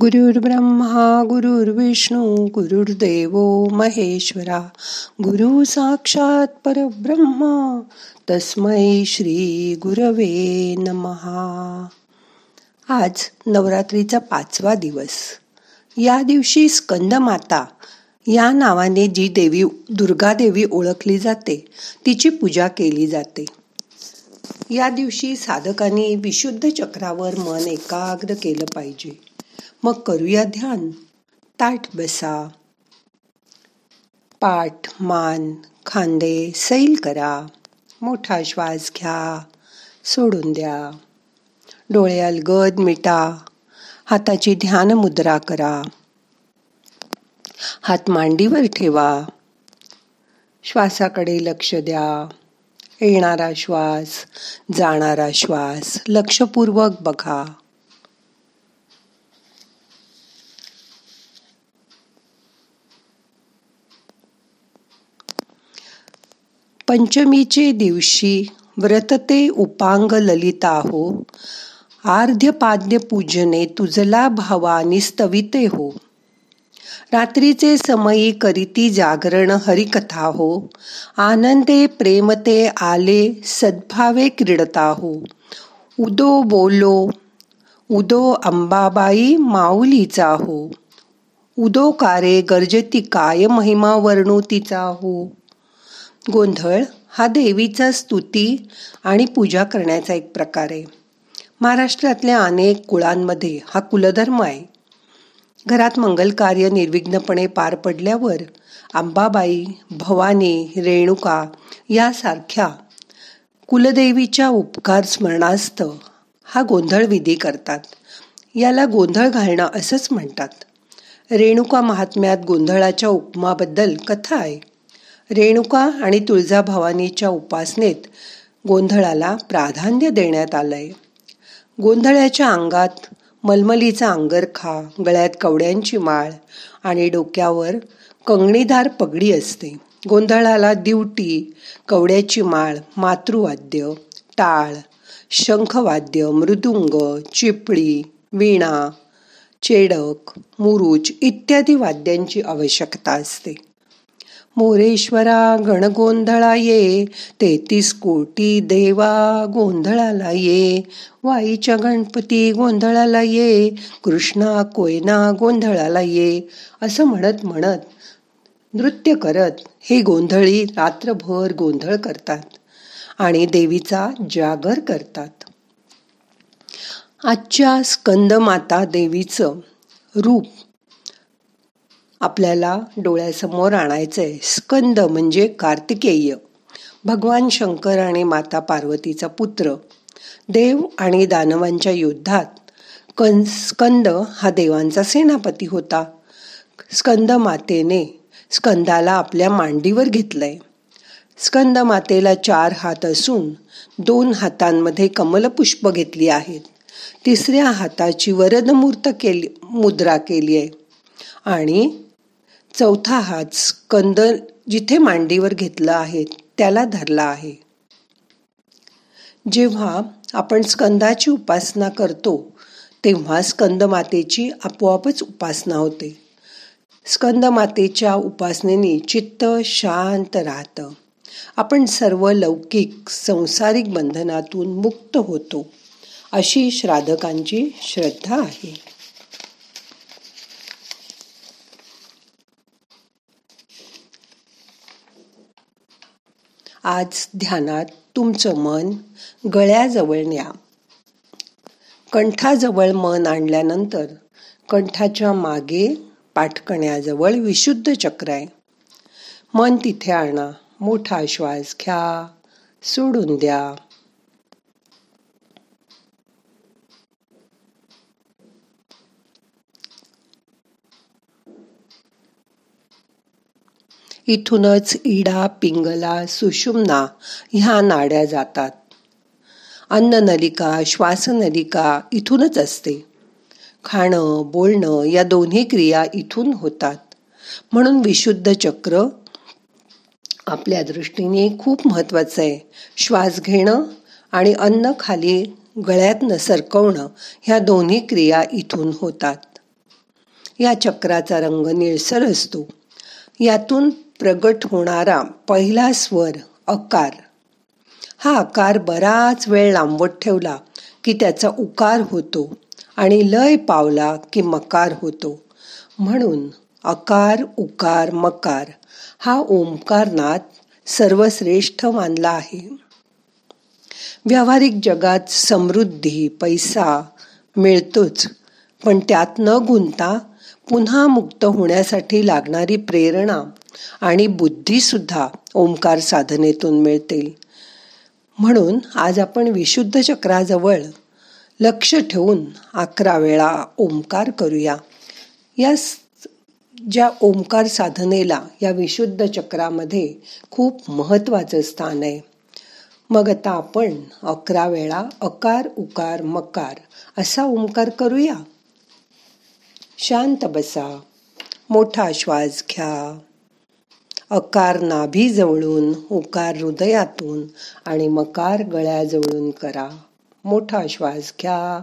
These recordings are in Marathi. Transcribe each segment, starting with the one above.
गुरुर् ब्रह्मा गुरुर्विष्णू गुरुर्देव महेश्वरा गुरु साक्षात परब्रह्म तस्मै श्री गुरवे नमहा. आज नवरात्रीचा पाचवा दिवस. या दिवशी स्कंदमाता या नावाने जी देवी दुर्गा देवी ओळखली जाते तिची पूजा केली जाते. या दिवशी साधकांनी विशुद्ध चक्रावर मन एकाग्र केलं पाहिजे. मग करूया ध्यान. ताट बसा. पाठ मान खांदे सैल करा. मोठा श्वास घ्या. सोडून द्या. डोळे अलगद मिटा. हाताची ध्यान मुद्रा करा. हात मांडीवर ठेवा. श्वासाकडे लक्ष द्या. येणारा श्वास जाणारा श्वास लक्षपूर्वक बघा. पंचमीचे दिवशी व्रतते उपांग ललिता हो आर्ध्यपाद्य पूजने तुझला भावानी स्तविते हो. रात्रीचे समयी करीती जागरण हरिकथा हो. आनंदे प्रेमते आले सद्भावे क्रीडता हो. उदो बोलो उदो अंबाबाई माऊलीचा हो. उदो कारे गर्जती काय महिमा वर्णुतीचा हो. गोंधळ हा देवीचा स्तुती आणि पूजा करण्याचा एक प्रकार आहे. महाराष्ट्रातल्या अनेक कुळांमध्ये हा कुलधर्म आहे. घरात मंगल कार्य निर्विघ्नपणे पार पडल्यावर अंबाबाई भवानी रेणुका यासारख्या कुलदेवीच्या उपकार स्मरणास्त हा गोंधळ विधी करतात. याला गोंधळ घालणं असंच म्हणतात. रेणुका महात्म्यात गोंधळाच्या उपमाबद्दल कथा आहे. रेणुका आणि तुळजाभवानीच्या उपासनेत गोंधळाला प्राधान्य देण्यात आलंय. गोंधळाच्या अंगात मलमलीचा अंगरखा गळ्यात कवड्यांची माळ आणि डोक्यावर कंगणीदार पगडी असते. गोंधळाला दिवटी कवड्याची माळ मातृवाद्य टाळ शंखवाद्य मृदुंग चिपळी वीणा चेडक मुरुच इत्यादी वाद्यांची आवश्यकता असते. मोरेश्वरा गणगोंधळा ये तेहतीस कोटी देवा गोंधळाला ये वाईच्या गणपती गोंधळाला ये कृष्णा कोयना गोंधळाला ये असं म्हणत म्हणत नृत्य करत हे गोंधळी रात्रभर गोंधळ करतात आणि देवीचा जागर करतात. आजच्या स्कंदमाता देवीचं रूप आपल्याला डोळ्यासमोर आणायचंय. स्कंद म्हणजे कार्तिकेय. भगवान शंकर आणि माता पार्वतीचा पुत्र. देव आणि दानवांच्या युद्धात स्कंद हा देवांचा सेनापती होता. स्कंद मातेने स्कंदाला आपल्या मांडीवर घेतलंय. स्कंद मातेला चार हात असून दोन हातांमध्ये कमलपुष्प घेतली आहेत. तिसऱ्या हाताची वरदमूर्त केली मुद्रा केली आहे आणि चौथा हात स्कंद जिथे मांडीवर घेतला आहे त्याला धरला आहे. जेव्हा आपण स्कंदाची उपासना करतो तेव्हा स्कंद मातेची आपोआपच उपासना होते. स्कंद मातेच्या उपासनेने चित्त शांत राहतं. आपण सर्व लौकिक संसारिक बंधनातून मुक्त होतो अशी श्राधकांची श्रद्धा आहे. आज ध्यानात तुमचं मन गळ्याजवळ न्या. कंठाजवळ मन आणल्यानंतर कंठाच्या मागे पाठकण्याजवळ विशुद्ध चक्र आहे. मन तिथे आणा मोठा श्वास घ्या सोडून द्या. इथूनच इडा पिंगला सुषुम्ना ह्या नाड्या जातात. अन्ननलिका श्वासनलिका इथूनच असते. खाणं बोलणं या दोन्ही क्रिया इथून होतात. म्हणून विशुद्ध चक्र आपल्या दृष्टीने खूप महत्वाचं आहे. श्वास घेणं आणि अन्न खाली गळ्यातनं सरकवणं ह्या दोन्ही क्रिया इथून होतात. या चक्राचा रंग निळसर असतो. यातून प्रगट होणारा पहिला स्वर अकार. हा आकार बराच वेळ लांबवत ठेवला की त्याचा उकार होतो आणि लय पावला की मकार होतो. म्हणून अकार उकार मकार हा ओंकारनाथ सर्वश्रेष्ठ मानला आहे. व्यावहारिक जगात समृद्धी पैसा मिळतोच पण त्यात न गुंता पुन्हा मुक्त होण्यासाठी लागणारी प्रेरणा आणि बुद्धी सुद्धा ओंकार साधनेतून मिळतील. म्हणून आज आपण विशुद्ध चक्राजवळ लक्ष ठेवून अकरा वेळा ओंकार करूया. या ज्या ओंकार साधनेला या विशुद्ध चक्रामध्ये खूप महत्त्वाचं स्थान आहे. मग आता आपण अकरा वेळा अकार उकार मकार असा ओंकार करूया. शांत बसा. मोठा श्वास घ्या. अकार नाभी जवळून उकार हृदयातून आणि मकार गळ्याजवळून करा. मोठा श्वास घ्या.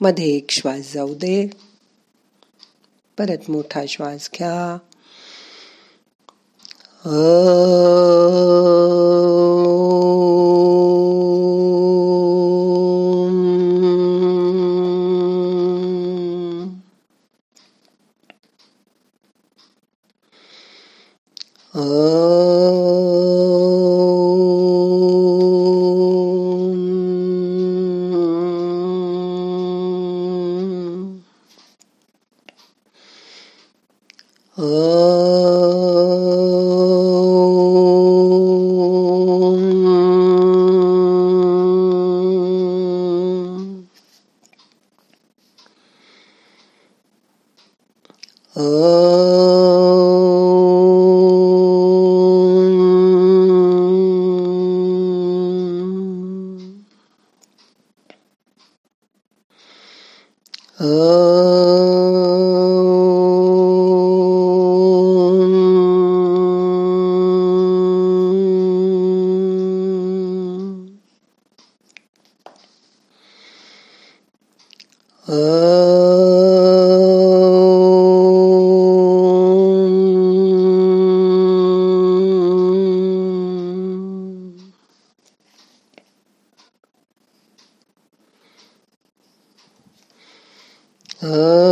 मध्ये एक श्वास जाऊ दे. परत मोठा श्वास घ्या. Oh. Uh...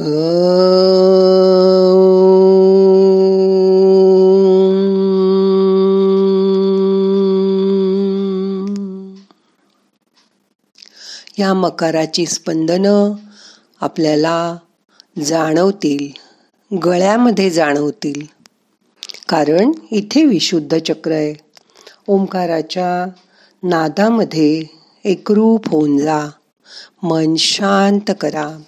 या मकाराची स्पंदनं आपल्याला जाणवतील गळ्यामध्ये जाणवतील. कारण इथे विशुद्ध चक्र आहे. ओंकाराच्या नादामध्ये एकरूप होऊन जा. मन शांत करा.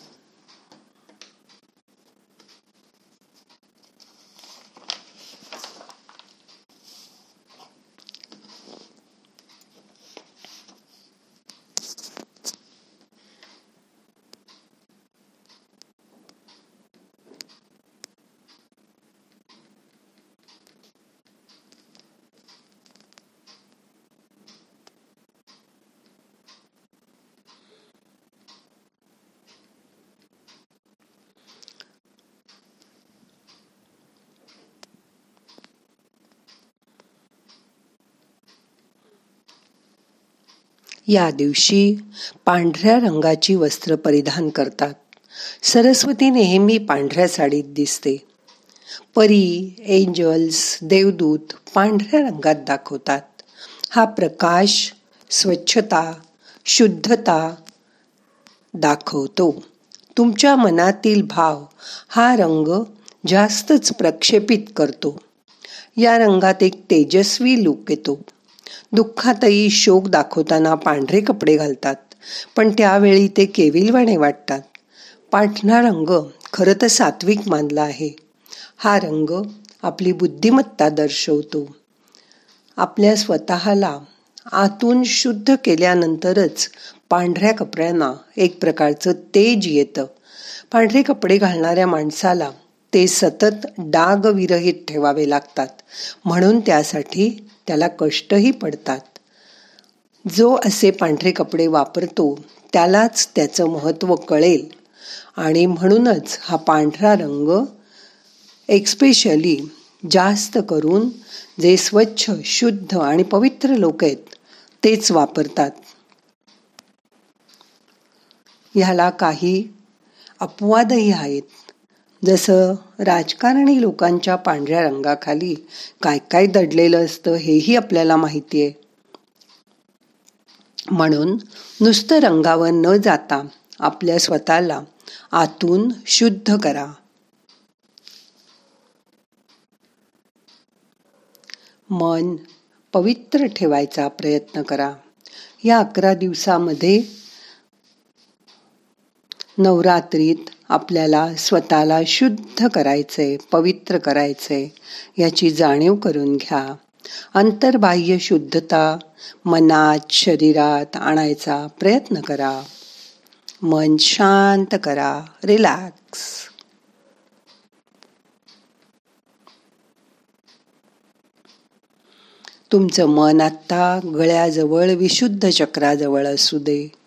या दिवशी पांढऱ्या रंगाची वस्त्र परिधान करतात. सरस्वती नेहमी पांढऱ्या साडीत दिसते. परी एंजल्स देवदूत पांढऱ्या रंगात दाखवतात. हा प्रकाश स्वच्छता शुद्धता दाखवतो. तुमच्या मनातील भाव हा रंग जास्तच प्रक्षेपित करतो. या रंगात एक तेजस्वी लूक येतो. दुःखातही शोक दाखवताना पांढरे कपडे घालतात. पण त्यावेळी ते केविलवाणे वाटतात. पाठणा रंग खरं तर सात्विक मानला आहे. हा रंग आपली बुद्धिमत्ता दर्शवतो. आपल्या स्वतःला आतून शुद्ध केल्यानंतरच पांढऱ्या कपड्यांना एक प्रकारचं तेज येतं. पांढरे कपडे घालणाऱ्या माणसाला ते सतत डाग विरहित ठेवावे लागतात. म्हणून त्यासाठी त्याला कष्टही पडतात. जो असे पांढरे कपडे वापरतो त्यालाच त्याचं महत्त्व कळेल. आणि म्हणूनच हा पांढरा रंग एक्स्पेशली जास्त करून जे स्वच्छ शुद्ध आणि पवित्र लोक आहेत तेच वापरतात. ह्याला काही अपवादही आहेत. जसं राजकारणी लोकांच्या पांढऱ्या रंगाखाली काय काय दडलेलं असतं हेही आपल्याला माहिती आहे म्हणून नुसतं रंगावर न जाता आपल्या स्वतःला आतून शुद्ध करा. मन पवित्र ठेवायचा प्रयत्न करा. या अकरा दिवसामध्ये नवरात्रीत आपल्याला स्वतःला शुद्ध करायचंय पवित्र करायचंय याची जाणीव करून घ्या. अंतर्बाह्य शुद्धता मनात शरीरात आणायचा प्रयत्न करा. मन शांत करा. रिलॅक्स. तुमचं मन आत्ता गळ्याजवळ विशुद्ध चक्राजवळ असू दे.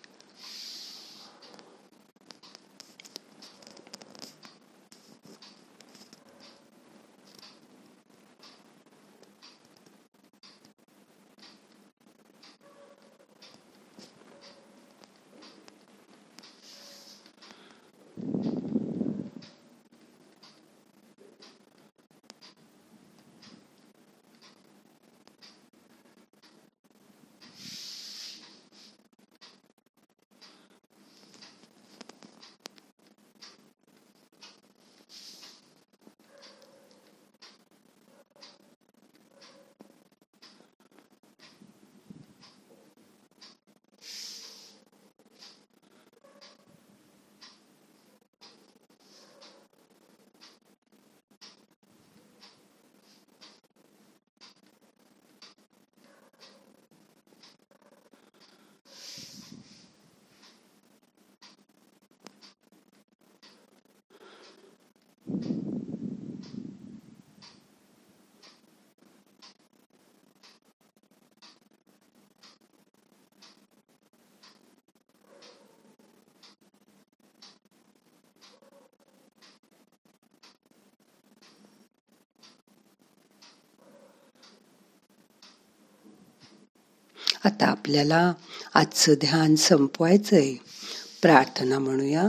आता आपल्याला आजचं ध्यान संपवायचंय. प्रार्थना म्हणूया.